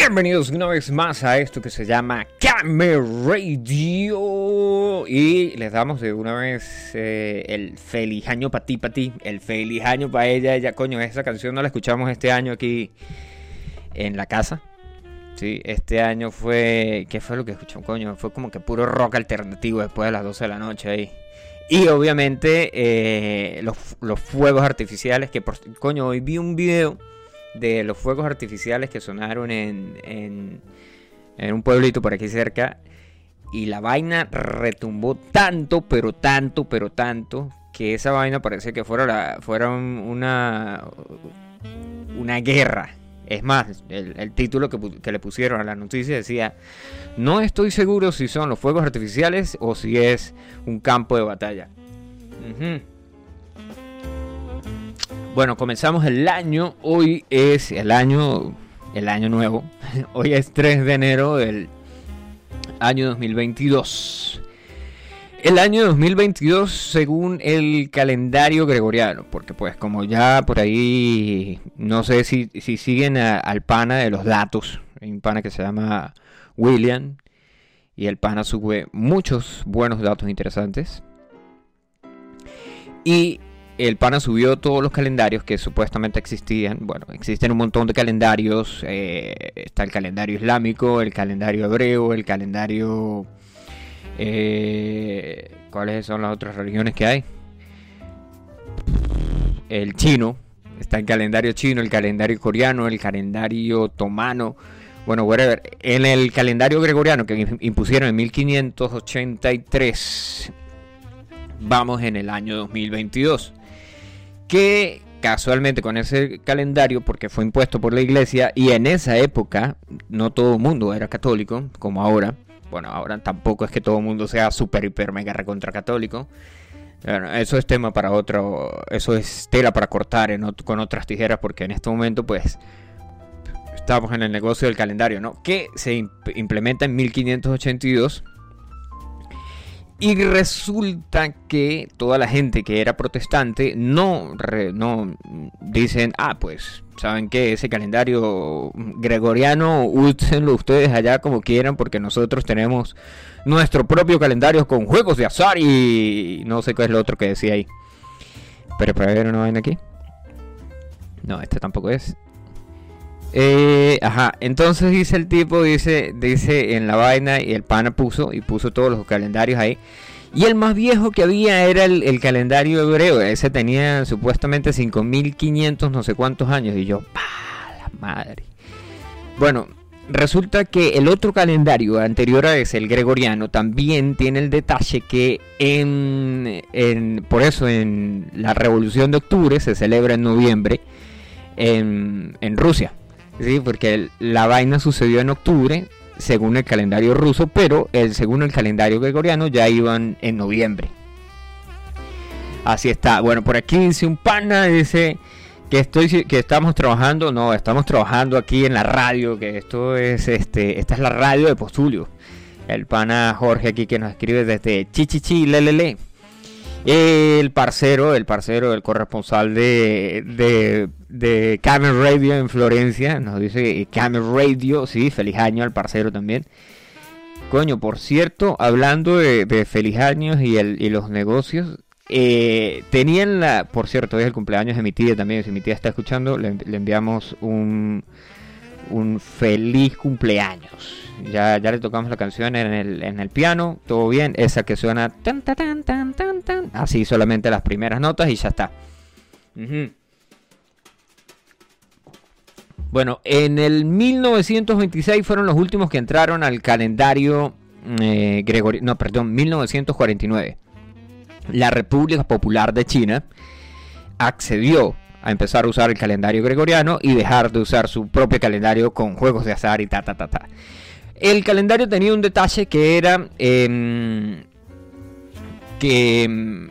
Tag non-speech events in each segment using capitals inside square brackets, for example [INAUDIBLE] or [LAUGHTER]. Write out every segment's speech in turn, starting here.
Bienvenidos una vez más a esto que se llama Camera Radio y les damos de una vez eh, el feliz año para ti, para ti, el feliz año para ella, ella, coño, esa canción no la escuchamos este año aquí en la casa. Sí, este año fue, ¿qué fue lo que escuchamos, coño? Fue como que puro rock alternativo después de las 12 de la noche ahí. Y obviamente eh, los, los fuegos artificiales que, por, coño, hoy vi un video de los fuegos artificiales que sonaron en, en, un pueblito por aquí cerca. Y la vaina retumbó tanto, pero tanto, pero tanto, que esa vaina parecía que fuera una, una guerra. Es más, el, título que, le pusieron a la noticia decía, no estoy seguro si son los fuegos artificiales o si es un campo de batalla. Bueno, comenzamos el año. Hoy es el año, el año nuevo. [LAUGHS] Hoy es 3 de enero del año 2022. El año 2022 según el calendario gregoriano, porque pues como ya por ahí, no sé si, si siguen al pana de los datos, hay un pana que se llama William, y el pana sube muchos buenos datos interesantes. Y el pana subió todos los calendarios que supuestamente existían. Bueno, existen un montón de calendarios. Eh, está el calendario islámico, el calendario hebreo, el calendario... Eh, ¿Cuáles son las otras religiones que hay? El chino. Está el calendario chino, el calendario coreano, el calendario otomano. Bueno, whatever. En el calendario gregoriano que impusieron en 1583, vamos en el año 2022 que casualmente con ese calendario, porque fue impuesto por la iglesia, y en esa época no todo el mundo era católico, como ahora. Bueno, ahora tampoco es que todo el mundo sea super, hiper, mega recontra católico. Bueno, eso es tema para otro, eso es tela para cortar con otras tijeras, porque en este momento, pues, estamos en el negocio del calendario, ¿no? Que se implementa en 1582 y resulta que toda la gente que era protestante no, no dicen, ah, pues, ¿saben qué? Ese calendario gregoriano, úsenlo ustedes allá como quieran, porque nosotros tenemos nuestro propio calendario con juegos de azar y no sé qué es lo otro que decía ahí. Pero para ver una vaina aquí. No, este tampoco es. Eh, ajá, entonces dice el tipo, dice, dice en la vaina y el pana puso y puso todos los calendarios ahí. Y el más viejo que había era el, calendario hebreo. Ese tenía supuestamente 5500 no sé cuántos años. Y yo, ¡pa! La madre. Bueno, resulta que el otro calendario anterior a ese, el gregoriano, también tiene el detalle que en, por eso en la revolución de octubre se celebra en noviembre en Rusia. Sí, porque la vaina sucedió en octubre, según el calendario ruso, pero el, según el calendario gregoriano ya iban en noviembre. Así está. Bueno, por aquí dice un pana, dice que estoy que estamos trabajando, no, estamos trabajando aquí en la radio, que esto es este, esta es la radio de Postulio. El pana Jorge aquí que nos escribe desde Chichichi Lelele. El parcero, el parcero, el corresponsal de, de, de Camel Radio en Florencia, nos dice Camel Radio, sí, feliz año al parcero también. Coño, por cierto, hablando de, feliz años y, el, y los negocios, eh, tenían la, por cierto, es el cumpleaños de mi tía también, si mi tía está escuchando, le, enviamos un, un feliz cumpleaños. Ya, ya le tocamos la canción en el, en el piano, todo bien, esa que suena tan tan tan tan tan, así solamente las primeras notas y ya está. Bueno, en el 1926 fueron los últimos que entraron al calendario eh, gregoriano, no, perdón, 1949. La República Popular de China accedió a empezar a usar el calendario gregoriano y dejar de usar su propio calendario con juegos de azar y ta ta ta ta. El calendario tenía un detalle que era em, que em,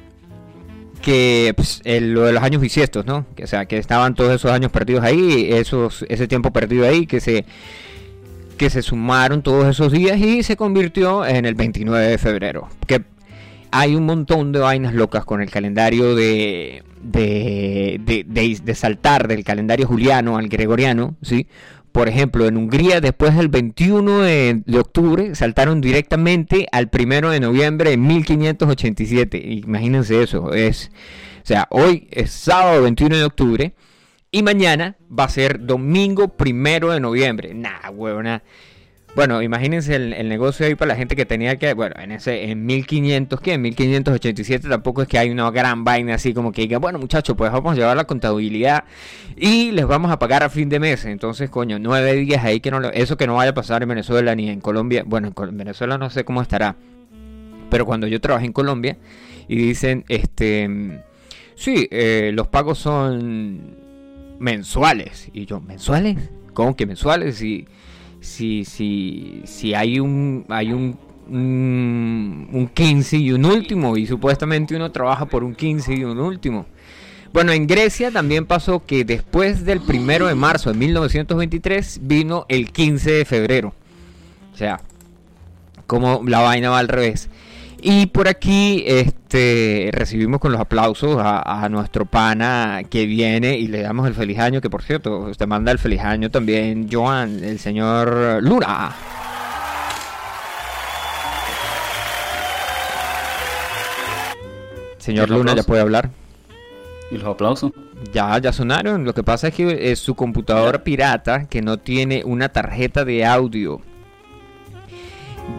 que pues, lo de los años bisiestos, ¿no? Que, o sea, que estaban todos esos años perdidos ahí, esos, ese tiempo perdido ahí, que se que se sumaron todos esos días y se convirtió en el 29 de febrero. Que hay un montón de vainas locas con el calendario de, de, de, de, saltar del calendario juliano al gregoriano, ¿sí? Por ejemplo, en Hungría después del 21 de, octubre saltaron directamente al 1 de noviembre de 1587. Imagínense eso. Es, o sea, hoy es sábado 21 de octubre y mañana va a ser domingo 1 de noviembre. Nah, huevona. Bueno, imagínense el, negocio ahí para la gente que tenía que, bueno, en ese, en 1500, ¿qué? En 1587 tampoco es que hay una gran vaina así como que diga, bueno muchachos, pues vamos a llevar la contabilidad y les vamos a pagar a fin de mes. Entonces, coño, nueve días ahí que no, eso que no vaya a pasar en Venezuela ni en Colombia. Bueno, en Venezuela no sé cómo estará. Pero cuando yo trabajé en Colombia y dicen, este, sí, eh, los pagos son mensuales. Y yo, ¿mensuales? ¿Cómo que mensuales? Y si, si, si hay un, hay un, un, 15 y un último, y supuestamente uno trabaja por un 15 y un último. Bueno, en Grecia también pasó que después del primero de marzo de 1923 vino el 15 de febrero. O sea, como la vaina va al revés. Y por aquí este, recibimos con los aplausos a, nuestro pana que viene y le damos el feliz año, que por cierto, usted manda el feliz año también, Joan, el señor Luna. Señor Luna, ¿ya puede hablar? ¿Y los aplausos? Ya, ya sonaron. Lo que pasa es que es su computadora pirata, que no tiene una tarjeta de audio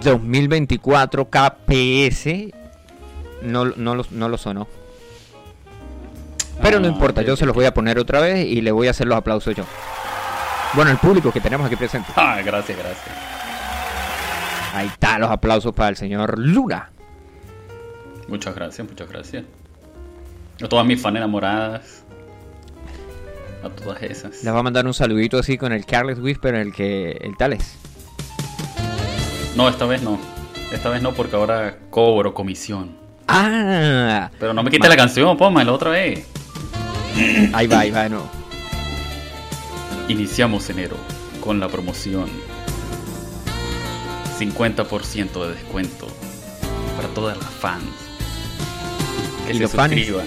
2024 KPS no, no, lo, no lo sonó. Pero no ah, importa, yo se los voy a poner otra vez y le voy a hacer los aplausos yo. Bueno, el público que tenemos aquí presente. Ah, gracias, gracias. Ahí está los aplausos para el señor Luna. Muchas gracias, muchas gracias. A todas mis fans enamoradas. A todas esas. Les voy a mandar un saludito así con el Carles Whisper, el que el Tales. No, esta vez no. Esta vez no porque ahora cobro comisión. Ah. Pero no me quite la canción, poma, la otra vez. Ahí va, ahí va, no. Iniciamos enero con la promoción. 50% de descuento para todas las fans. Que se suscriban.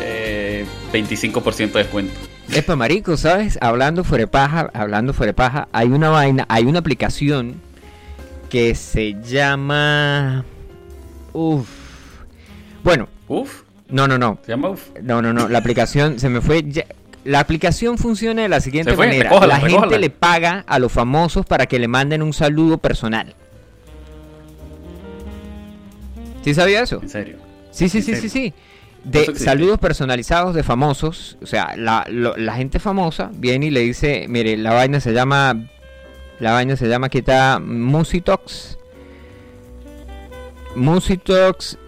Eh, 25% de descuento. Epa, marico, ¿sabes? Hablando fuera paja, hablando fuera paja, hay una vaina, hay una aplicación que se llama... Uf. Bueno. Uf. No, no, no. ¿Se llama Uf? No, no, no. La aplicación se me fue... La aplicación funciona de la siguiente manera. la gente le paga a los famosos para que le manden un saludo personal. ¿Sí sabía eso? ¿En serio? Sí, sí, sí, sí, sí de saludos personalizados de famosos. O sea, la, la, gente famosa viene y le dice, mire, la vaina se llama, la vaina se llama, aquí está Musitox. Musitox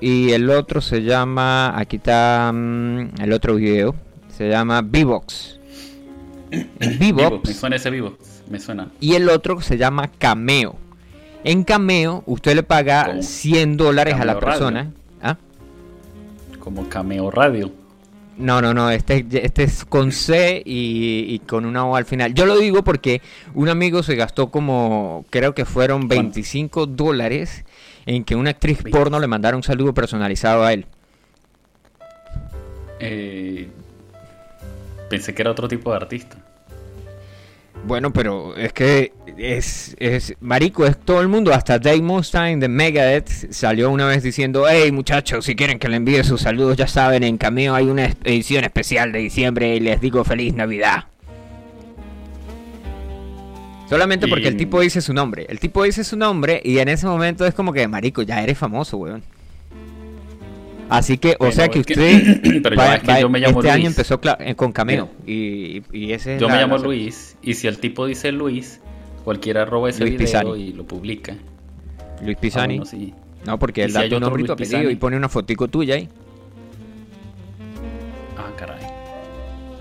y el otro se llama, aquí está mm, el otro video, se llama Vivox. [COUGHS] Vivox. Me suena ese Vivox, me suena. Y el otro se llama Cameo. En Cameo, usted le paga 100 dólares a la persona como Cameo Radio. No, no, no, este, este es con C y, con una O al final. Yo lo digo porque un amigo se gastó como, creo que fueron 25 dólares en que una actriz porno le mandara un saludo personalizado a él. Eh, pensé que era otro tipo de artista. Bueno, pero es que es, es marico, es todo el mundo. Hasta Dave Mustaine de Megadeth salió una vez diciendo, hey muchachos, si quieren que le envíe sus saludos, ya saben, en Cameo hay una edición especial de diciembre y les digo feliz Navidad. Solamente porque el tipo dice su nombre. El tipo dice su nombre y en ese momento es como que, marico, ya eres famoso, weón. Así que, o sea que usted este año empezó eh, con Cameo y, ese Yo me llamo Luis y si el tipo dice Luis, cualquiera roba ese video y lo publica. Luis Pisani. Ah, no, porque él da tu nombre y tu apellido y pone una fotico tuya ahí. Ah, caray.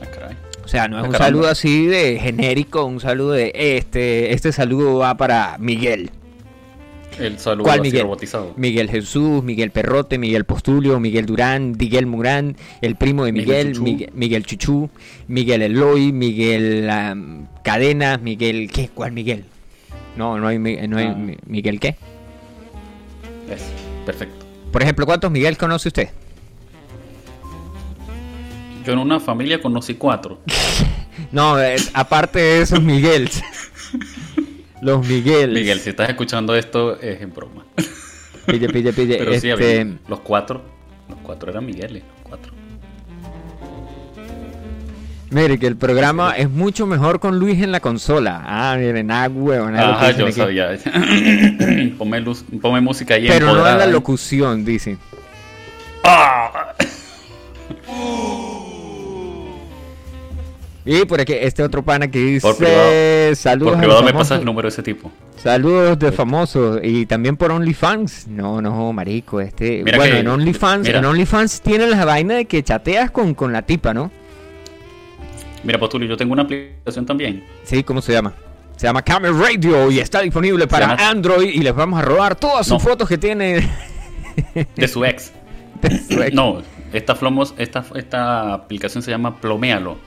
Ah, caray. O sea, no es ah, un saludo así de genérico, un saludo de este, este saludo va para Miguel. El saludo ¿Cuál Miguel? robotizado. Miguel Jesús, Miguel Perrote, Miguel Postulio, Miguel Durán, Miguel Murán, el primo de Miguel, Miguel Chuchú, Miguel, Eloy, Miguel Cadenas, Miguel... ¿Qué? ¿Cuál Miguel? No, no hay, no hay ah. Miguel qué. Es, perfecto. Por ejemplo, ¿cuántos Miguel conoce usted? Yo en una familia conocí cuatro. [LAUGHS] No, eh, aparte de esos Miguel. [LAUGHS] Los Miguel. Miguel, si estás escuchando esto, es en broma. Pille, pille, pille. Pero sí, este, había- los cuatro. Los cuatro eran Migueles, los cuatro. Mire, que el programa es mucho mejor con Luis en la consola. Ah, miren, ah, huevo, nada de lo que Ajá, yo aquí. sabía. [COUGHS] ponme, luz, ponme música ahí Pero no en la empoderada. locución, dicen. ¡Ah! [COUGHS] [COUGHS] Y por aquí, este otro pana que dice Por privado. saludos Por privado me pasas el número de ese tipo. Saludos de famosos y también por OnlyFans. No, no, marico, este. Mira bueno, que- en OnlyFans, en OnlyFans tiene la vaina de que chateas con, con la tipa, ¿no? Mira, Postulio, yo tengo una aplicación también. Sí, ¿cómo se llama? Se llama Camera Radio y está disponible para llama- Android y les vamos a robar todas sus No. fotos que tiene [LAUGHS] De su ex. de su ex. No, esta, flomos, esta, esta aplicación se llama Plomealo.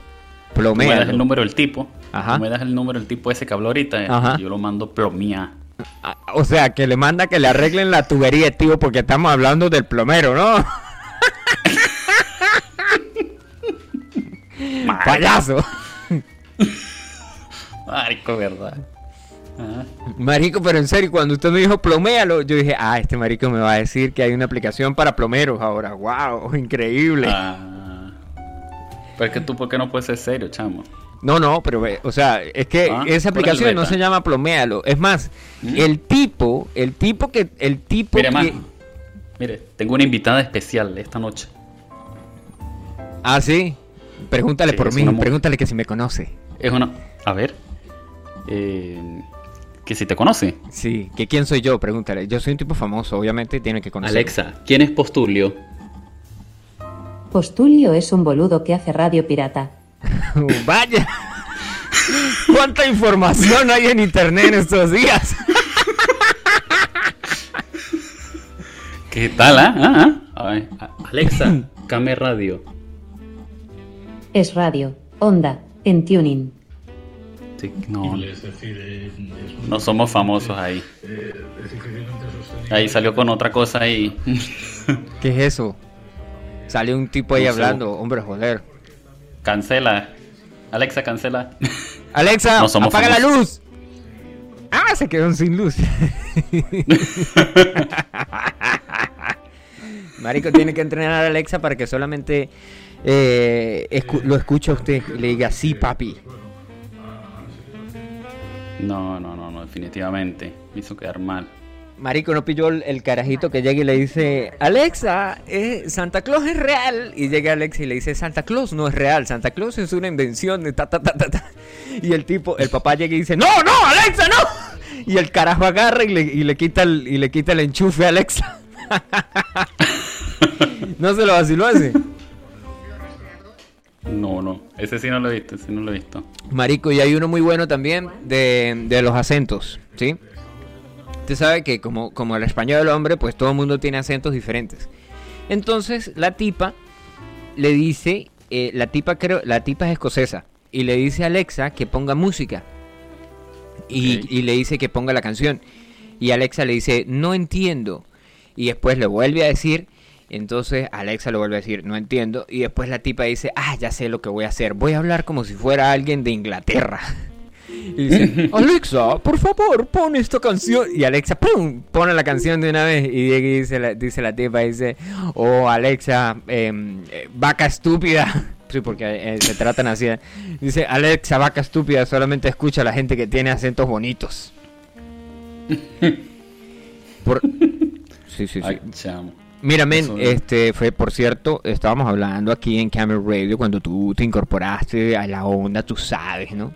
Tú me das el número del tipo. Ajá. Tú me das el número del tipo ese que habló ahorita. eh, Ajá. yo lo mando plomía. Ah, O sea, que le manda que le arreglen la tubería, tío, porque estamos hablando del plomero, ¿no? Payaso. Marico, verdad. Ajá. Marico, pero en serio, cuando usted me dijo ploméalo, yo dije, ah, este marico me va a decir que hay una aplicación para plomeros ahora. ¡Wow! Increíble. Ah. Pero es que tú, ¿por qué no puedes ser serio, chamo? No, no, pero, o sea, es que Ah, esa aplicación no se llama ploméalo. Es más, ¿Mm? el tipo, el tipo que, el tipo Mire, que... man. Mire, tengo una invitada especial esta noche. Ah, sí. Pregúntale Sí, por mí, pregúntale que si me conoce. Es una. A ver. Eh, que si te conoce. Sí, que quién soy yo, pregúntale. Yo soy un tipo famoso, obviamente tiene que conocer. Alexa, ¿quién es Postulio? Postulio es un boludo que hace radio pirata. [LAUGHS] Vaya. ¿Cuánta información hay en internet en estos días? ¿Qué tal, ah? Ah, ah. A ver, Alexa, Came Radio. Es radio, onda, en tuning. Sí, no, Es decir, es un- no somos famosos ahí. eh. Ahí salió con otra cosa ahí. ¿Qué es eso? Sale un tipo ahí hablando, hombre, joder. cancela. Alexa, cancela. Alexa, No somos apaga la luz. Ah, se quedó sin luz. [LAUGHS] Marico tiene que entrenar a Alexa para que solamente eh, escu- lo escuche a usted y le diga sí, papi. No, no, no, no, definitivamente. Me hizo quedar mal. Marico no pilló el, carajito que llega y le dice, Alexa, eh, Santa Claus es real. Y llega Alexa y le dice, Santa Claus no es real, Santa Claus es una invención de ta, ta, ta, ta, ta". Y el tipo, el papá llega y dice, no, no, Alexa, no. Y el carajo agarra y le, y le quita el, y le quita el enchufe a Alexa. [LAUGHS] no se lo vaciló ese. No, no. Ese sí no lo he visto, ese sí no lo he visto. Marico, y hay uno muy bueno también de, de los acentos, ¿sí? Usted sabe que como, como el español del hombre, pues todo el mundo tiene acentos diferentes. Entonces, la tipa le dice, eh, la tipa creo, la tipa es escocesa, y le dice a Alexa que ponga música. Y, y le dice que ponga la canción. Y Alexa le dice, no entiendo. Y después le vuelve a decir, entonces Alexa le vuelve a decir, no entiendo. Y después la tipa dice, ah, ya sé lo que voy a hacer. Voy a hablar como si fuera alguien de Inglaterra. [LAUGHS] Y dice, Alexa, por favor, pon esta canción. Y Alexa, ¡pum! Pone la canción de una vez. Y dice la, dice la tipa, dice, oh, Alexa, em, eh, vaca estúpida. [LAUGHS] Sí, porque eh, se tratan así. eh. Dice, Alexa, vaca estúpida, solamente escucha a la gente que tiene acentos bonitos. [LAUGHS] Por... Sí, sí, sí. Ay. Mira, men, este fue, por cierto, estábamos hablando aquí en Camera Radio cuando tú te incorporaste a la onda, tú sabes, ¿no?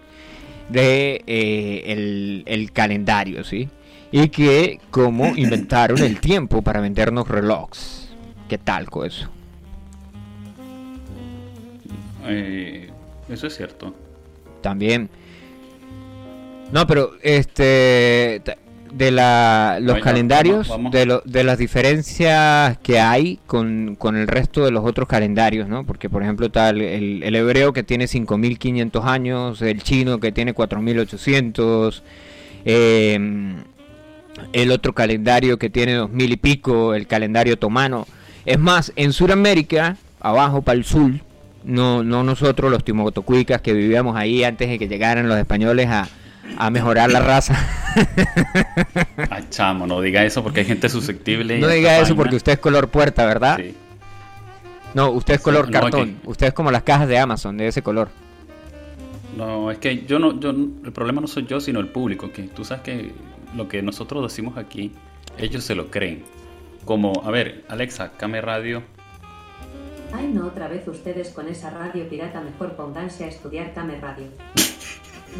De eh, el, el calendario, ¿sí? Y que cómo [CLEARS THROAT] inventaron el tiempo para vendernos relojes. ¿Qué tal con eso? Eh, eso es cierto. También. No, pero este de la los Bueno, calendarios, vamos- vamos. de, lo- de las diferencias que hay con, con el resto de los otros calendarios, ¿no? Porque por ejemplo tal el, el hebreo que tiene 5500 años, el chino que tiene 4800, eh, el otro calendario que tiene 2000 y pico, el calendario otomano. Es más, en Sudamérica, abajo para el sur, No, no nosotros los timotocuicas que vivíamos ahí antes de que llegaran los españoles a, a mejorar la raza. Ay, chamo, no diga eso porque hay gente susceptible. no diga eso porque usted es color puerta, ¿verdad? Sí. No, usted es Sí, color no, cartón. que- Usted es como las cajas de Amazon, de ese color. No, es que yo no, yo, el problema no soy yo, sino el público, que tú sabes que lo que nosotros decimos aquí, ellos se lo creen. Como, a ver, Alexa, Came Radio, Ay, no, otra vez ustedes con esa radio pirata, mejor pónganse a estudiar Came Radio.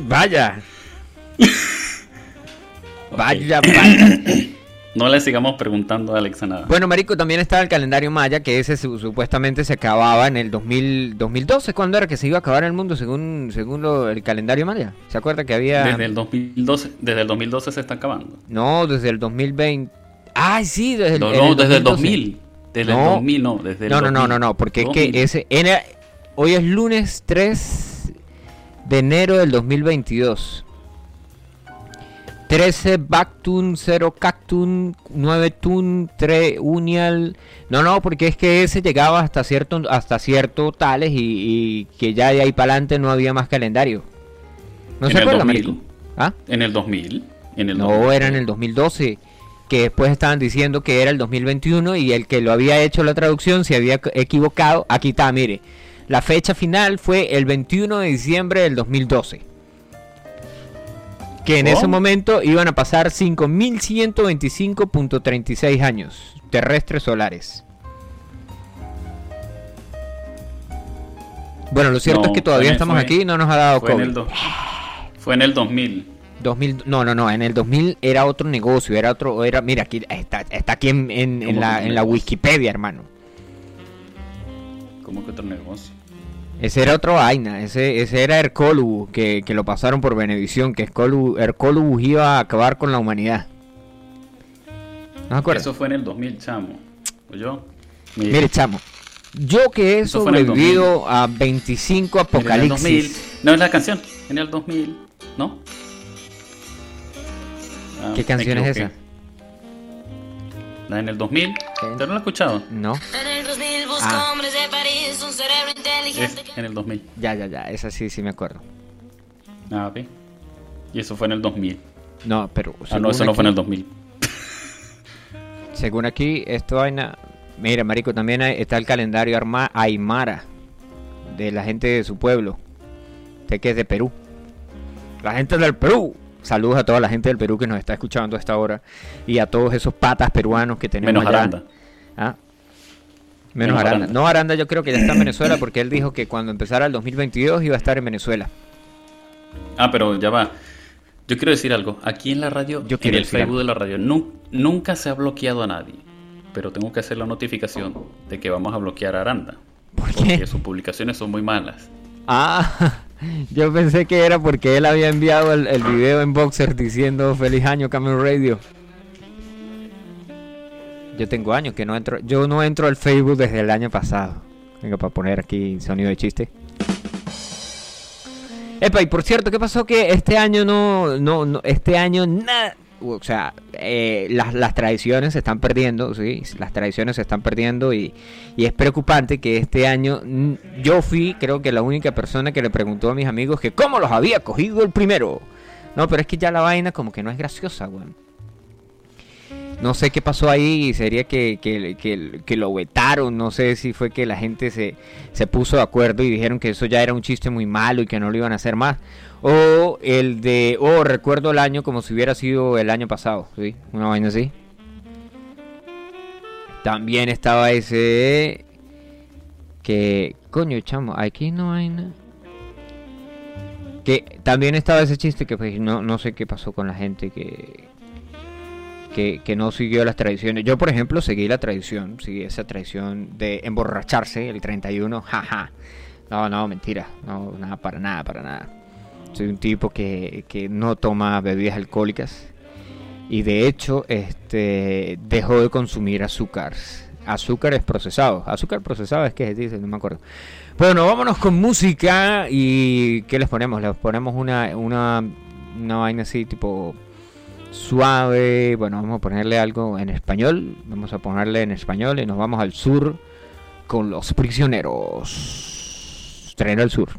Vaya. Vaya, vaya. [COUGHS] no le sigamos preguntando a Alexa nada. Bueno, Marico, también está el calendario maya, que ese su- supuestamente se acababa en el 2000, 2012. ¿Cuándo era que se iba a acabar el mundo según, según lo- el calendario maya? ¿Se acuerda que había...? Desde el 2012, desde el 2012 se está acabando. No, desde el 2020. ¡Ay, sí! Desde el, No, no, el desde el 2012. 2000. Desde el No. 2000, no, desde el No, no, no, 2000. no, no, porque es 2000. que ese... Era, hoy es lunes 3 de enero del 2022. 13 Bactun, 0 Cactun, 9 Tun, 3 Unial. No, no, porque es que ese llegaba hasta cierto hasta cierto tales y, y que ya de ahí para adelante no había más calendario. ¿No En se acuerda, 2000. marico? ¿Ah? En el 2000. En el No, 2000. era en el 2012. Que después estaban diciendo que era el 2021 y el que lo había hecho la traducción se había equivocado. Aquí está, mire. La fecha final fue el 21 de diciembre del 2012. Que en ese momento iban a pasar 5.125.36 años terrestres solares. Bueno, lo cierto No, es que todavía fue- estamos fue- aquí y no nos ha dado Fue en, el do- fue en el 2000. 2000, no, no, no, en el 2000 era otro negocio, era otro, era, mira, aquí está, está aquí en, en- en ¿Cómo la, en la? Wikipedia, hermano. ¿Cómo que otro negocio? Ese era otro vaina, ese, ese era Hercolubus, que, que lo pasaron por Benevisión, que Hercolubus iba a acabar con la humanidad. ¿No acuerdas? Eso fue en el 2000, chamo. ¿Oyó? Mire, Mire, chamo, yo que he sobrevivido a 25 mire, en el 2000. apocalipsis. No es la canción. En el 2000. ¿No? Ah, ¿Qué me canción es esa? La en el 2000. ¿Usted no la ha escuchado? No, En el 2000 busco Ah. hombres de París, un cerebro inteligente Es en el 2000. ya, ya, ya, esa sí, sí me acuerdo. Ah, ok. Y eso fue en el 2000. No, pero... Ah, no, eso no fue en el 2000. [LAUGHS] Según aquí, esta vaina. Mira, Marico, también hay- está el calendario arma Aymara. De la gente de su pueblo. Usted que es de Perú. La gente del Perú. Saludos a toda la gente del Perú que nos está escuchando a esta hora. Y a todos esos patas peruanos que tenemos Menos allá. Aranda. Ah. Menos, Menos Aranda. Aranda. No, Aranda yo creo que ya está en Venezuela porque él dijo que cuando empezara el 2022 iba a estar en Venezuela. Ah, pero ya va. Yo quiero decir algo. Aquí en la radio, Yo en el Facebook algo. de la radio, nu- nunca se ha bloqueado a nadie. Pero tengo que hacer la notificación de que vamos a bloquear a Aranda. ¿Por Porque qué? sus publicaciones son muy malas. Ah, [LAUGHS] [LAUGHS] yo pensé que era porque él había enviado el, el video en Boxer diciendo feliz año Camel Radio. Yo tengo años que no entro, yo no entro al Facebook desde el año pasado. Venga, para poner aquí sonido de chiste. Epa, y por cierto, ¿qué pasó? Que este año no, no, no este año nada, o sea, eh, las, las tradiciones se están perdiendo, sí, las tradiciones se están perdiendo y, y es preocupante que este año yo fui, creo que la única persona que le preguntó a mis amigos que cómo los había cogido el primero. No, pero es que ya la vaina como que no es graciosa, weón. No sé qué pasó ahí, sería que, que, que- lo vetaron, no sé si fue que la gente se, se puso de acuerdo y dijeron que eso ya era un chiste muy malo y que no lo iban a hacer más. O el de, oh, recuerdo el año como si hubiera sido el año pasado, ¿sí? Una vaina así. También estaba ese que, coño, chamo, aquí no hay nada. Que también estaba ese chiste que pues, no, no sé qué pasó con la gente que, que, no siguió las tradiciones. Yo, por ejemplo, seguí la tradición, seguí esa tradición de emborracharse el 31, jaja. No, no, mentira, no, nada, para nada, para nada. Soy un tipo que, que no toma bebidas alcohólicas y de hecho este dejó de consumir azúcar. Azúcares procesados. Azúcar procesado es que se dice, no me acuerdo. Bueno, vámonos con música y ¿qué les ponemos? Les ponemos una, una, una vaina así tipo suave. Bueno, vamos a ponerle algo en español. Vamos a ponerle en español y nos vamos al sur con los prisioneros. Tren al Sur.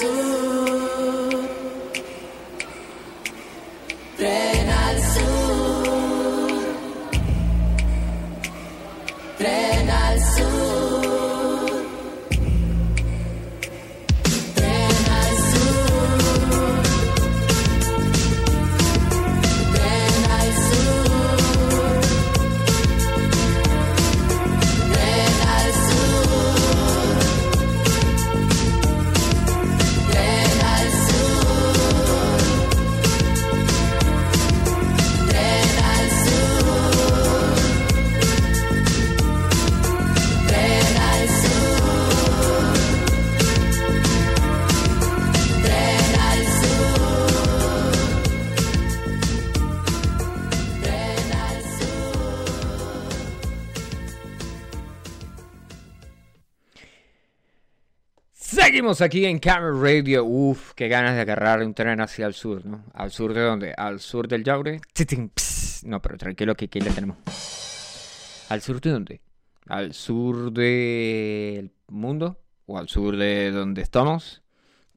Tren Seguimos aquí en Camera Radio. Uf, qué ganas de agarrar un tren hacia el sur, ¿no? ¿Al sur de dónde? ¿Al sur del Yaure? No, pero tranquilo que aquí le tenemos. ¿Al sur de dónde? ¿Al sur del mundo? ¿O al sur de donde estamos?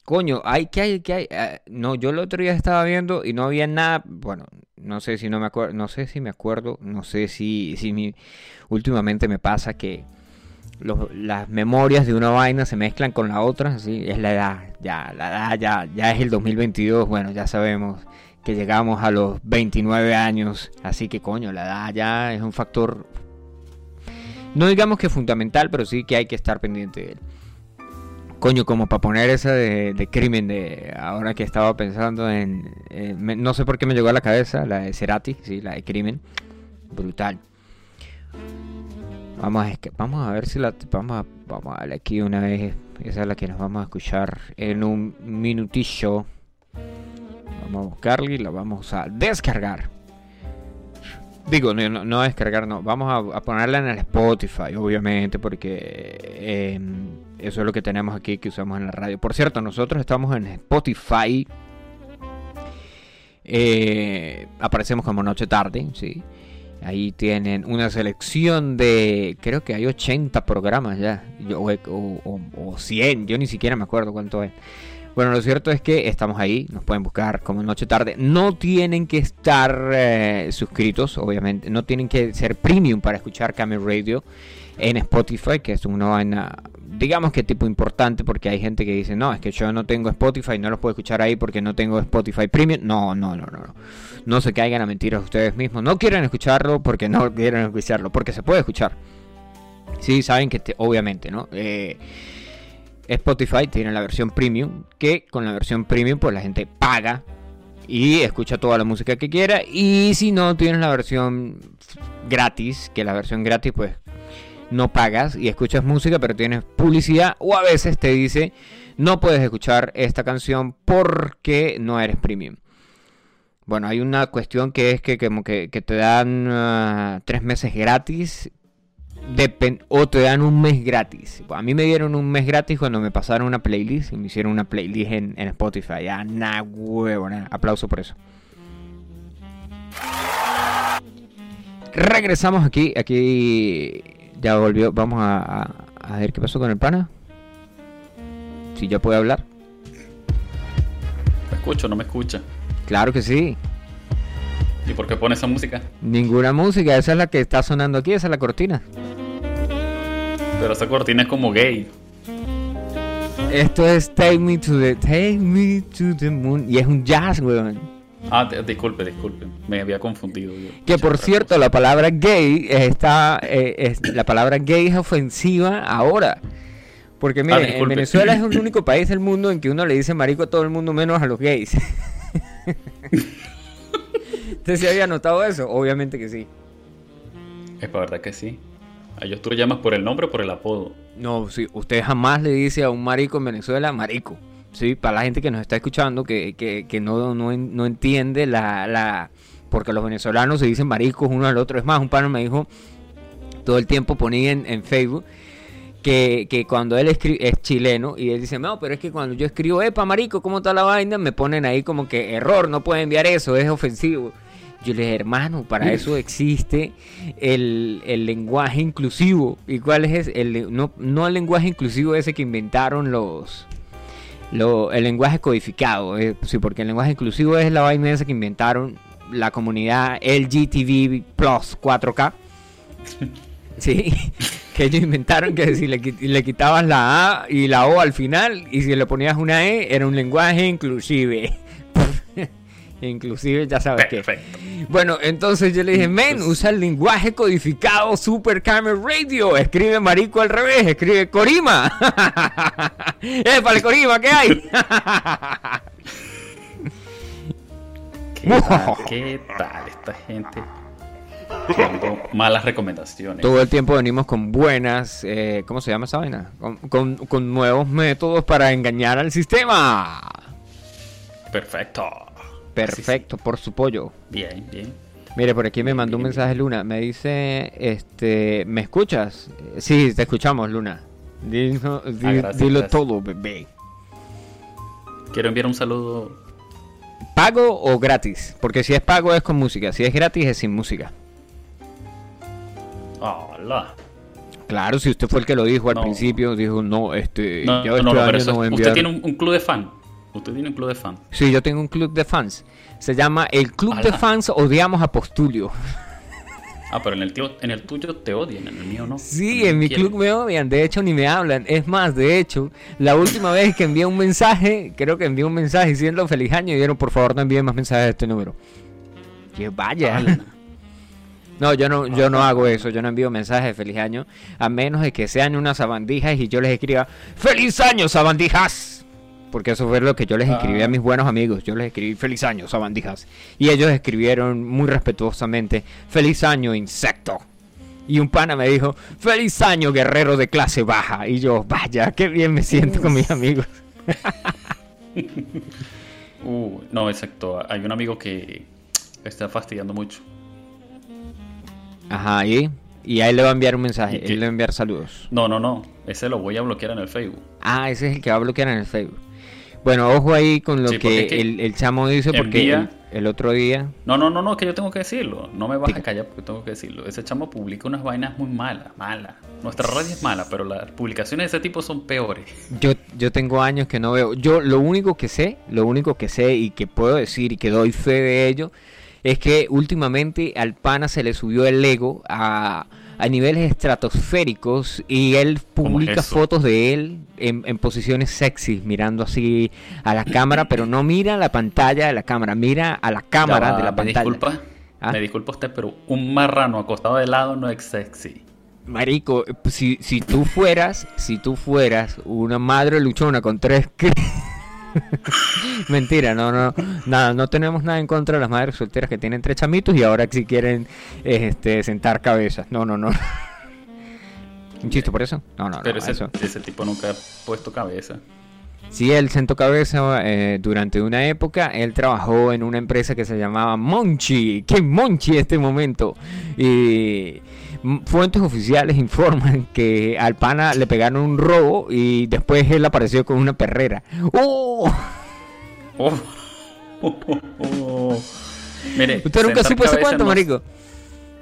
Coño, hay que hay que hay. eh, no, yo el otro día estaba viendo y no había nada. Bueno, no sé si no me acuerdo, no sé si me acuerdo, no sé si si mi últimamente me pasa que las memorias de una vaina se mezclan con la otra, sí, es la edad, ya, la edad ya, ya es el 2022, bueno, ya sabemos que llegamos a los 29 años, así que coño, la edad ya es un factor, no digamos que fundamental, pero sí que hay que estar pendiente de él. Coño, como para poner esa de, de crimen de ahora que estaba pensando en, eh, no sé por qué me llegó a la cabeza, la de Cerati, sí, la de crimen, brutal. Vamos a, ver si la vamos a, vamos a darle aquí una vez. Esa es la que nos vamos a escuchar en un minutillo. Vamos a buscarla y la vamos a descargar. Digo, no, no- descargar, no. Vamos a, ponerla en el Spotify, obviamente, porque eh, eso es lo que tenemos aquí que usamos en la radio. Por cierto, nosotros estamos en Spotify. Eh, aparecemos como Noche Tarde, sí. Ahí tienen una selección de, creo que hay 80 programas ya, o- o 100, yo ni siquiera me acuerdo cuánto es. Bueno, lo cierto es que estamos ahí, nos pueden buscar como Noche Tarde. No tienen que estar eh, suscritos, obviamente, no tienen que ser premium para escuchar Camel Radio en Spotify, que es una vaina, digamos que tipo importante, porque hay gente que dice, no, es que yo no tengo Spotify, no los puedo escuchar ahí porque no tengo Spotify Premium. No, no, no, no. no. No se caigan a mentiras ustedes mismos. No quieren escucharlo porque no quieren escucharlo, porque se puede escuchar. Sí, saben que te- obviamente, ¿no? Eh, Spotify tiene la versión premium, que con la versión premium pues la gente paga y escucha toda la música que quiera. Y si no tienes la versión gratis, que la versión gratis pues no pagas y escuchas música pero tienes publicidad o a veces te dice no puedes escuchar esta canción porque no eres premium. Bueno, hay una cuestión que es que que, que te dan ah, tres meses gratis o te dan un mes gratis. A mí me dieron un mes gratis cuando me pasaron una playlist y me hicieron una playlist en, Spotify. Ya, na huevo, na. Aplauso por eso. Regresamos aquí. Aquí ya volvió. Vamos a, a- a ver qué pasó con el pana. Si ya puede hablar. ¿Me escucho no me escucha? Claro que sí. ¿Y por qué pone esa música? Ninguna música. Esa es la que está sonando aquí. Esa es la cortina. Pero esa cortina es como gay. Esto es Take Me to the Take Me to the Moon. Y es un jazz, weón. Ah, di- disculpe, disculpe. Me había confundido. yo. Que por cierto, la palabra gay está. eh, es- la palabra gay es ofensiva ahora. Porque mire, en. Venezuela es el [LAUGHS] único país del mundo en que uno le dice marico a todo el mundo menos a los gays. [LAUGHS] ¿Usted se había notado eso? Obviamente que sí. Es para verdad que sí. A ellos tú le llamas por el nombre o por el apodo. No, sí, usted jamás le dice a un marico en Venezuela marico. Sí, para la gente que nos está escuchando, que, que, que no, no, no entiende la, la... Porque los venezolanos se dicen maricos uno al otro. Es más, un pano me dijo, todo el tiempo ponía en, en Facebook, que, que cuando él escri- es chileno y él dice, no, pero es que cuando yo escribo, epa, marico, ¿cómo está la vaina? Me ponen ahí como que error, no puede enviar eso, es ofensivo. Yo le dije, hermano, para eso existe el, el lenguaje inclusivo. ¿Y cuál es ese? El, no, no el lenguaje inclusivo ese que inventaron los... Lo, el lenguaje codificado, eh, sí, porque el lenguaje inclusivo es la vaina esa que inventaron la comunidad LGTB Plus 4K. [LAUGHS] Sí, que ellos inventaron que si le, le quitabas la A y la O al final y si le ponías una E era un lenguaje inclusive. Inclusive ya sabes que. Perfecto. Bueno, entonces yo le dije, men, usa el lenguaje codificado Super Camera Radio. Escribe marico al revés, escribe Corima. [LAUGHS] ¡Épale, Corima, ¿qué hay? [LAUGHS] ¿Qué [LAUGHS] tal, ¿Qué tal esta gente? Dando malas recomendaciones. Todo el tiempo venimos con buenas, eh, ¿cómo se llama esa vaina? Con, con- con nuevos métodos para engañar al sistema. Perfecto. Perfecto, por su pollo. Bien, bien. Mire, por aquí me mandó un mensaje Luna. Me dice, este, ¿me escuchas? Sí, te escuchamos, Luna. Dilo, di- Ah, gracias, dilo gracias. todo, bebé. Quiero enviar un saludo. ¿Pago o gratis? Porque si es pago es con música, si es gratis es sin música. Hola. Claro, si usted fue el que lo dijo al No. principio, dijo, no, este, No, yo no, este pero eso no usted tiene un, un club de fan. Usted tiene un club de fan. Sí, yo tengo un club de fans. Se llama el Club de. Fans Odiamos a Postulio. Ah, pero en el, tío, en el tuyo te odian, en el mío no. Sí, No en mi quieren. club me odian, de hecho ni me hablan. Es más, de hecho, la última vez que envié un mensaje, creo que envié un mensaje diciendo feliz año y dijeron, por favor, no envíen más mensajes de este número. Que vaya. Ala. No, yo no, yo no hago eso, yo no envío mensajes de feliz año, a menos de que sean unas sabandijas y yo les escriba ¡Feliz año, sabandijas! Porque eso fue lo que yo les escribí a Ah. mis buenos amigos, yo les escribí ¡Feliz año, sabandijas! Y ellos escribieron muy respetuosamente ¡Feliz año, insecto! Y un pana me dijo ¡Feliz año, guerrero de clase baja! Y yo, vaya, qué bien me siento con mis amigos. [LAUGHS] Uh, no, exacto. Hay un amigo que está fastidiando mucho. Ajá, y, y a él le va a enviar un mensaje, él le va a enviar saludos. No, no, no. Ese lo voy a bloquear en el Facebook. Ah, ese es el que va a bloquear en el Facebook. Bueno, ojo ahí con lo Sí, que, es que el, el chamo dice, porque envía- el, el otro día... No, no, no, no, que yo tengo que decirlo. No me vas a callar porque tengo que decirlo. Ese chamo publica unas vainas muy malas, malas. Nuestra radio es mala, pero las publicaciones de ese tipo son peores. Yo, yo tengo años que no veo. Yo lo único que sé, lo único que sé y que puedo decir y que doy fe de ello, es que últimamente al pana se le subió el ego a, a niveles estratosféricos y él ¿Cómo es publica fotos de él en, en posiciones sexy, mirando así a la cámara, [COUGHS] pero no mira la pantalla de la cámara, mira a la cámara va, de la me pantalla. disculpa. ¿Ah? Me disculpa usted, pero un marrano acostado de lado no es sexy. Marico, si, si tú fueras, si tú fueras una madre luchona con tres [LAUGHS] [LAUGHS] Mentira, no, no, nada, no tenemos nada en contra de las madres solteras que tienen tres chamitos y ahora sí quieren este sentar cabezas. No, no, no. ¿Un chiste por eso? No, no, no. Pero ese, eso. ese tipo nunca ha puesto cabeza. Sí, él sentó cabeza eh, durante una época. Él trabajó en una empresa que se llamaba Monchi. ¿Qué Monchi este momento? Y fuentes oficiales [LAUGHS] informan que al pana le pegaron un robo y después él apareció con una perrera. ¡Oh! [LAUGHS] Oh. Oh, oh. Mire, ¿Usted nunca supo ese cuento, no- marico?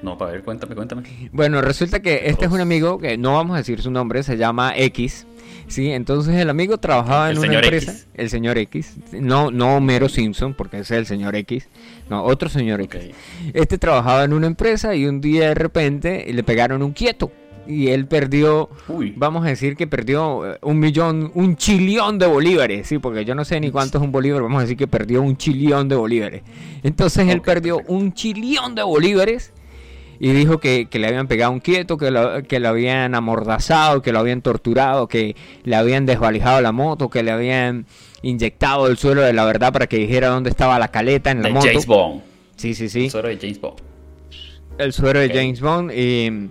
No, para ver, cuéntame, cuéntame. Bueno, resulta que este es un amigo que no vamos a decir su nombre, se llama X. Sí, entonces el amigo trabajaba en una empresa, X. el señor X, no no Homero Simpson, porque ese es el señor X, no, otro señor. X. Este trabajaba en una empresa y un día de repente le pegaron un quieto y él perdió, Uy. vamos a decir que perdió eh, un millón, un chilión de bolívares, sí, porque yo no sé ni cuánto es un bolívar, vamos a decir que perdió un chilión de bolívares. Entonces él perdió perfecto. un chilión de bolívares y dijo que, que le habían pegado un quieto, que lo, que lo habían amordazado, que lo habían torturado, que le habían desvalijado la moto, que le habían inyectado el suelo de la verdad para que dijera dónde estaba la caleta en la De moto. James Bond. Sí, sí, sí. Suero de James Bond. El suero de James Bond. Y,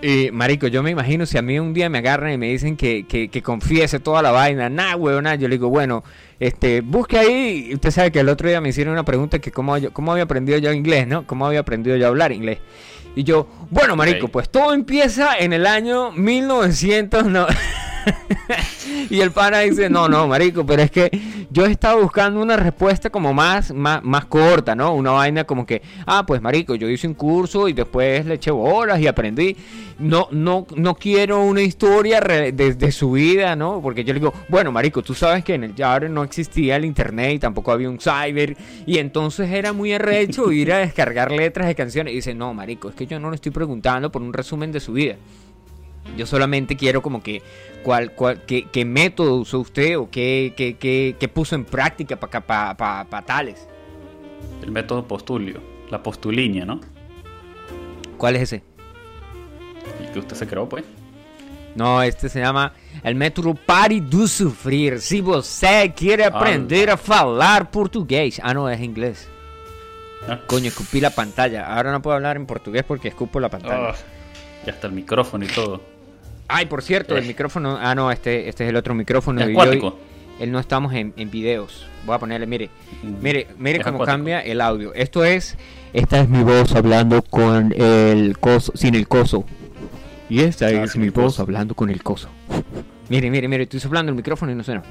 y, marico, yo me imagino si a mí un día me agarran y me dicen que, que, que confiese toda la vaina, nah, weón, yo le digo, bueno, este, busque ahí. Usted sabe que el otro día me hicieron una pregunta que cómo, yo- cómo había aprendido yo inglés, ¿no? ¿Cómo había aprendido yo a hablar inglés? Y yo, bueno, marico, pues todo empieza en el año 1900. [LAUGHS] [LAUGHS] Y el pana dice, no, no, marico, pero es que yo estaba buscando una respuesta como más, más, más corta, ¿no? Una vaina como que, ah, pues marico, yo hice un curso y después le eché bolas y aprendí. No, no, no quiero una historia de, su vida, ¿no? Porque yo le digo, bueno, marico, tú sabes que en el Java no existía el internet y tampoco había un cyber y entonces era muy arrecho ir a descargar letras de canciones. Y dice, no, marico, es que yo no le estoy preguntando por un resumen de su vida. Yo solamente quiero como que cuál, cuál, qué, qué método usó usted o qué, qué, qué, qué puso en práctica para pa, pa, pa tales. El método postulio. La postuliña, ¿no? ¿Cuál es ese? El que usted se creó, pues. No, este se llama El método Pare do Sufrir. Si você quiere aprender a falar portugués. Ah, no, es inglés. Ah. Coño, escupí la pantalla. Ahora no puedo hablar en portugués porque escupo la pantalla. Ah, ya está el micrófono y todo. Ay, por cierto, el Eh. micrófono. Ah, no, este, este es el otro micrófono. Es acuático. él no estamos en, en videos. Voy a ponerle, mire, Mm. mire, mire Es cómo acuático. cambia el audio. Esto es, esta es mi voz hablando con el coso, sin el coso. Y esta Ah, es mi voz. hablando con el coso. Mire, mire, mire, estoy soplando el micrófono y no suena.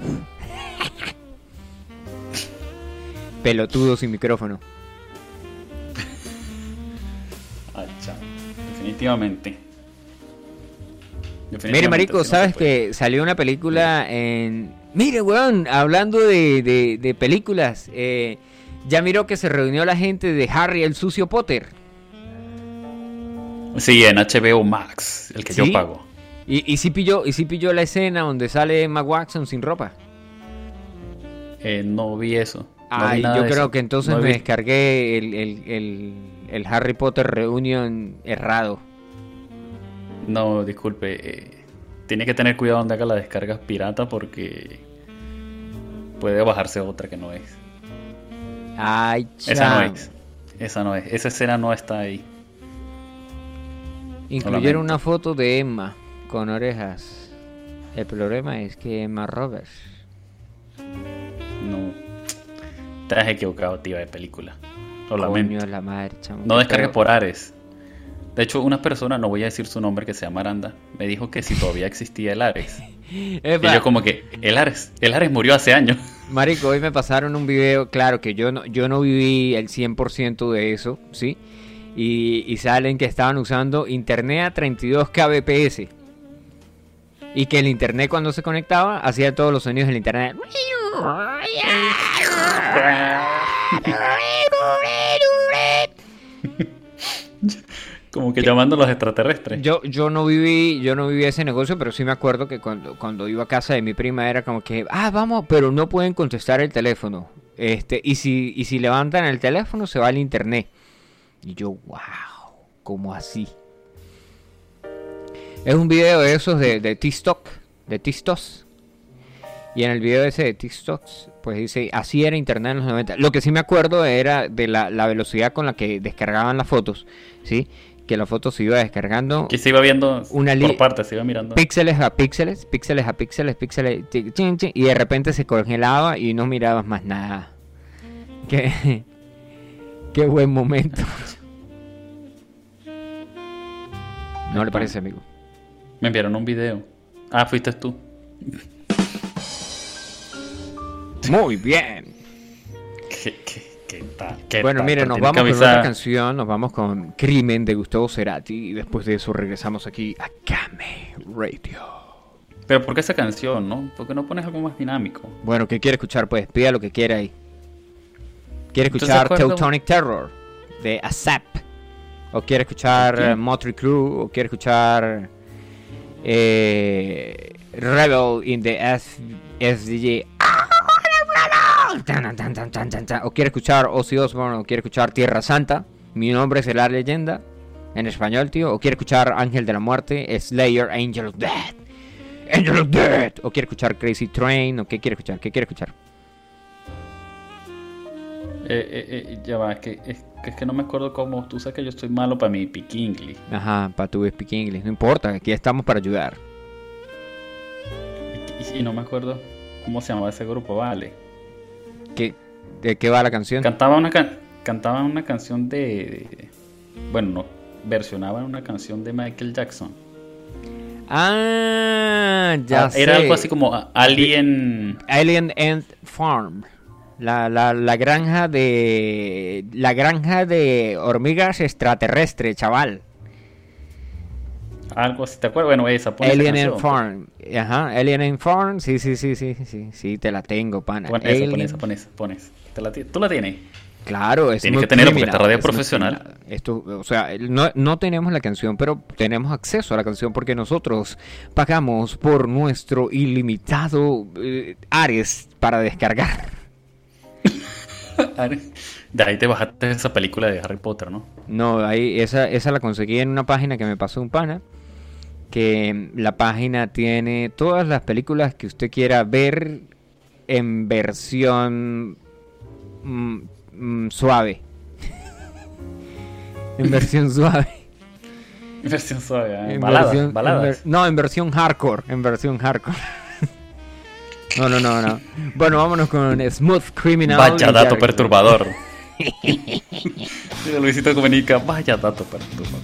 Pelotudo sin micrófono. Ay, chao. Definitivamente. Mire, marico, no ¿sabes que salió una película en... Mire, weón, hablando de, de- de películas, eh, ya miró que se reunió la gente de Harry el sucio Potter. Sí, en HBO Max, el que ¿Sí? yo pago. Y, y sí pilló, y sí pilló la escena donde sale Emma Watson sin ropa. Eh, no vi eso. No Ay, yo creo eso. que entonces No me vi- descargué el, el- el- el Harry Potter Reunion errado. No, disculpe. eh, tiene que tener cuidado donde haga la descarga pirata porque puede bajarse otra que no es. Ay, Esa no es. Esa no es. Esa escena no está ahí. Incluyeron una foto de Emma con orejas. El problema es que Emma Roberts. No. Te has equivocado, tío, de película. Lo Coño lamento. la madre, chamo. No descargues Pero- por Ares. De hecho, una persona, no voy a decir su nombre, que se llama Aranda, me dijo que si todavía existía el Ares. [LAUGHS] Y Epa, yo como que, el Ares, el Ares murió hace años. Marico, hoy me pasaron un video, claro que yo no, yo no viví el 100% de eso, ¿sí? Y, y salen que estaban usando internet a 32 kbps. Y que el internet cuando se conectaba hacía todos los sonidos del internet. [LAUGHS] Como que llamando a los extraterrestres. Yo, yo no viví, yo no viví ese negocio, pero sí me acuerdo que cuando, cuando iba a casa de mi prima era como que, ah, vamos, pero no pueden contestar el teléfono. Este, y si, y si levantan el teléfono se va al internet. Y yo, wow, ¿cómo así? Es un video de esos de, de TikTok, de TikToks. Y en el video ese de TikToks, pues dice, así era internet en los 90. Lo que sí me acuerdo era de la, la velocidad con la que descargaban las fotos, ¿sí? Que la foto se iba descargando Que se iba viendo Una por partes, se iba mirando. píxeles a píxeles, píxeles a píxeles, píxeles, chi- chin, chin, y de repente se congelaba y no mirabas más nada. Qué, [LAUGHS] qué buen momento. [LAUGHS] ¿No le parece, amigo? Me enviaron un video. Ah, fuiste tú. Muy bien. [LAUGHS] ¿Qué, qué, qué tal? ¿Qué Bueno, tal? mire, nos vamos con otra canción, nos vamos con Crimen de Gustavo Cerati y después de eso regresamos aquí a Kame Radio. Pero ¿por qué esa canción, no? ¿Por qué no pones algo más dinámico? Bueno, ¿qué quiere escuchar? Pues pida lo que quiera ahí. ¿Quiere ¿Tú escuchar? Teutonic Terror de ASAP? ¿O quiere escuchar eh, Motley Crue? ¿O quiere escuchar eh, Rebel in the S SDG? ¿O quiere escuchar Ozzy Osbourne? ¿O quiere escuchar Tierra Santa? Mi nombre es la leyenda. En español, tío. ¿O quiere escuchar Ángel de la Muerte? Slayer, Angel of Death. Angel of Death. ¿O quiere escuchar Crazy Train? ¿O qué quiere escuchar? ¿Qué quiere escuchar? Eh, eh, eh, ya va, es que, es, que- es que no me acuerdo cómo. Tú sabes que yo estoy malo para mi piqui English. Ajá, para tu speak English. No importa, aquí estamos para ayudar. Y, y no me acuerdo cómo se llamaba ese grupo, vale. ¿Qué, ¿De qué va la canción? Cantaba una, can- cantaba una canción de, de- Bueno, no. Versionaban una canción de Michael Jackson. Ah, ya Ah, sé. Era algo así como Alien. Alien Ant Farm. La, la, la granja de. La granja de hormigas extraterrestres, chaval. Algo así. ¿Te acuerdas? Bueno, esa. pon esa Alien canción, Ant Farm. Ajá, Alien Farm. Sí, sí, sí, sí, sí. Sí, te la tengo, pana. Pon esa, pon esa, pon esa, pon esa. ¿Te la ti- ¿Tú la tienes? Claro, es Tienes que tenerlo porque esta radio es profesional. Esto, o sea, no, no tenemos la canción, pero tenemos acceso a la canción porque nosotros pagamos por nuestro ilimitado eh, Ares para descargar. [LAUGHS] De ahí te bajaste esa película de Harry Potter, ¿no? No, ahí esa, esa la conseguí en una página que me pasó un pana. Que la página tiene todas las películas que usted quiera ver en versión mm, mm, suave. en versión suave. [LAUGHS] Versión suave, ¿eh? En baladas, versión- en baladas. ver- no, en versión hardcore. En versión hardcore. [LAUGHS] no, no, no, no. Bueno, vámonos con Smooth Criminal. Vaya dato ya- perturbador. [LAUGHS] Luisito Comunica, vaya dato perturbador.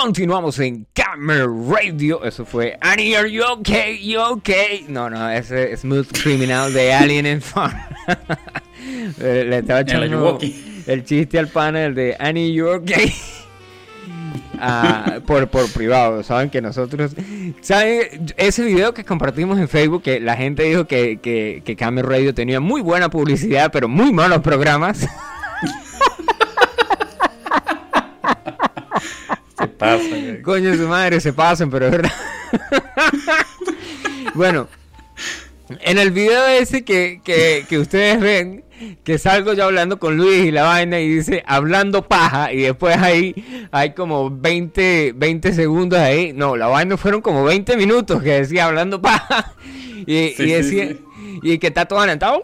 Continuamos en Camera Radio. Eso fue Annie, are you okay? You okay? No, no, ese es Smooth Criminal de Alien and Fun. [LAUGHS] le le estaba echando el chiste al panel de Annie, you okay? [LAUGHS] Ah, por, por privado, saben que nosotros, saben ese video que compartimos en Facebook que la gente dijo que, que, que Camera Radio tenía muy buena publicidad, pero muy malos programas. [LAUGHS] [LAUGHS] Coño, su madre, se pasan, pero es verdad. [LAUGHS] bueno, en el video ese que, que, que ustedes ven, que salgo yo hablando con Luis y la vaina y dice hablando paja, y después ahí hay como 20, 20 segundos ahí. No, la vaina fueron como 20 minutos que decía hablando paja. [LAUGHS] Y, Sí, y sí, decía. sí. Y que está todo adelantado.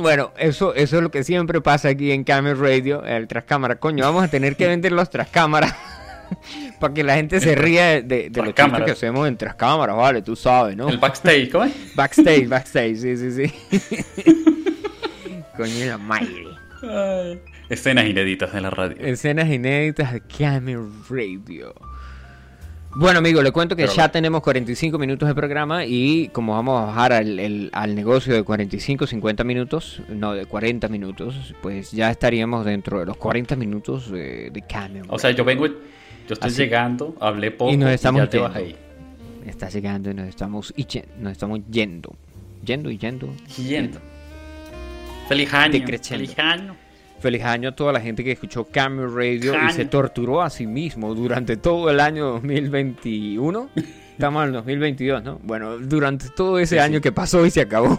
Bueno, eso, eso es lo que siempre pasa aquí en Camera Radio, el tras cámara. Coño, vamos a tener que vender los tras cámaras [LAUGHS] para que la gente se ría de, de, los Trascámaras. que hacemos en tras cámaras, vale, tú sabes, ¿no? El backstage, ¿cómo es? Backstage, backstage, sí, sí, sí. [LAUGHS] Coño, la madre. Ay. Escenas inéditas de la radio. Escenas inéditas de Camera Radio. Bueno, amigo, le cuento que Pero ya tenemos 45 minutos de programa y como vamos a bajar al, el- al negocio de 45, 50 minutos, no, de 40 minutos, pues ya estaríamos dentro de los 40 minutos de, de Camera O sea, yo vengo, yo estoy Así. llegando, hablé poco Y nos estamos ya te vas yendo. ahí. Está llegando y nos estamos, y nos estamos yendo. Yendo y yendo. Yendo. Feliz año. Feliz año. Feliz año a toda la gente que escuchó Camera Radio y se torturó a sí mismo durante todo el año 2021. Estamos en el 2022, ¿no? Bueno, durante todo ese Sí, año sí. que pasó y se acabó.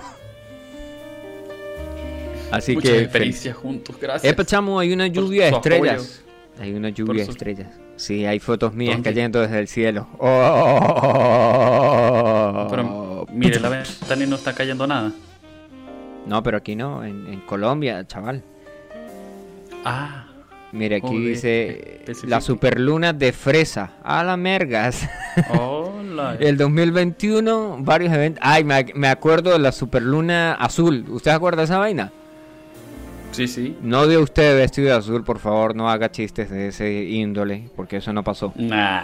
Así Muchas que experiencias juntos, gracias. Epa, chamo, hay una lluvia de apoyo. estrellas. Hay una lluvia de estrellas. Sí, hay fotos mías ¿Dónde? cayendo desde el cielo. Oh. Pero mire, la ventana y no está cayendo nada. No, pero aquí no, en, en Colombia, chaval. Ah, Mire, aquí Joder, dice especifique. la superluna de fresa. A la mergas. hola. [LAUGHS] El 2021, varios eventos. Ay, me, ac- me acuerdo de la superluna azul. ¿Usted acuerda de esa vaina? Sí, sí. No de usted vestido de azul, por favor, no haga chistes de ese índole, porque eso no pasó. Nah,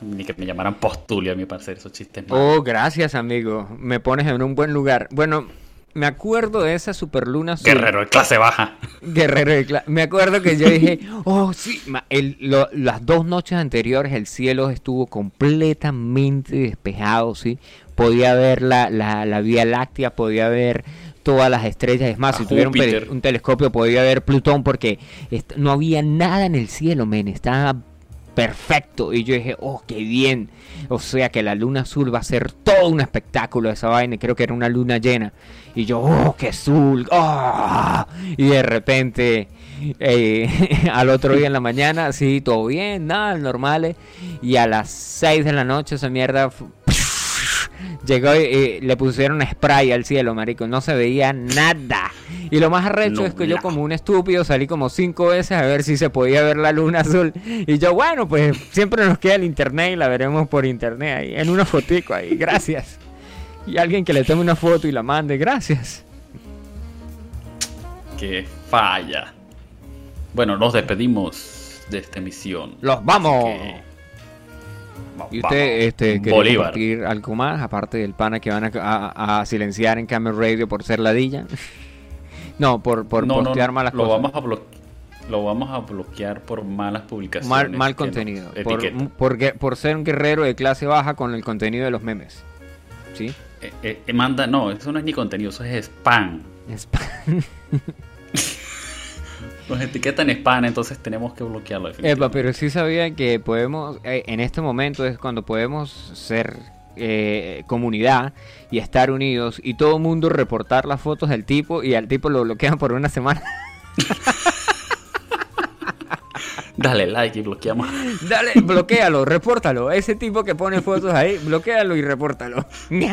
ni que me llamaran postulio a mi parecer, esos chistes. Oh, gracias, amigo. Me pones en un buen lugar. Bueno, me acuerdo de esa superluna azul. Guerrero de clase baja. Guerrero de cla- Me acuerdo que yo dije, [LAUGHS] oh, sí. el- lo- las dos noches anteriores el cielo estuvo completamente despejado, ¿sí? Podía ver la, la, la Vía Láctea, podía ver todas las estrellas. Es más, A si tuviera un, telescopio podía ver Plutón porque no había nada en el cielo, men. Estaba perfecto. Y yo dije, oh, qué bien. O sea que la luna azul va a ser todo un espectáculo esa vaina. Creo que era una luna llena. Y yo, oh, qué azul. ah". Y de repente, eh, [LAUGHS] al otro día en la mañana, sí, todo bien, nada, normales. Y a las 6 de la noche esa mierda llegó y le pusieron spray al cielo, marico. No se veía nada. Y lo más arrecho es que yo como un estúpido salí como cinco veces a ver si se podía ver la luna azul. Y yo, bueno, pues siempre nos queda el internet y la veremos por internet ahí, en una fotico ahí. Gracias. Y alguien que le tome una foto y la mande, gracias. Que falla. Bueno, nos despedimos de esta emisión. Los vamos. Y usted este, quería Bolívar. compartir algo más, aparte del pana que van a, a- a silenciar en Camel Radio por ser ladilla. [LAUGHS] no, por, por No, no, postear no, malas lo cosas. Vamos a blo- Lo vamos a bloquear por malas publicaciones. mal, contenido. nos Por, ser un guerrero de clase baja con el contenido de los memes. ¿Sí? Eh, eh, manda, no, eso no es ni contenido, eso es spam. Spam. [LAUGHS] Nos etiquetan spam, entonces tenemos que bloquearlo. Epa, pero sí sabía que podemos, eh, en este momento es cuando podemos ser eh, comunidad y estar unidos y todo el mundo reportar las fotos del tipo y al tipo lo bloquean por una semana. [LAUGHS] Dale like y bloqueamos. Dale, bloquealo, repórtalo. Ese tipo que pone fotos ahí, bloquealo y repórtalo. [LAUGHS]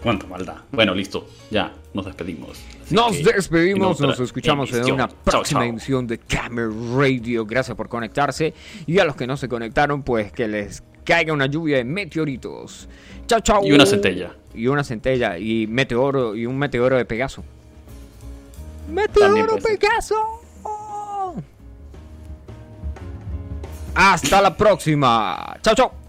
Cuánta maldad. Bueno, listo. Ya, nos despedimos. Así Nos que, despedimos, nos escuchamos en una próxima chao. emisión de Camera Radio. Gracias por conectarse. Y a los que no se conectaron, pues que les caiga una lluvia de meteoritos. Chao, chao. Y una centella. Y una centella. Y meteoro. Y un meteoro de Pegaso. ¡Meteoro. Pegaso! Hasta la próxima. Chao, chao.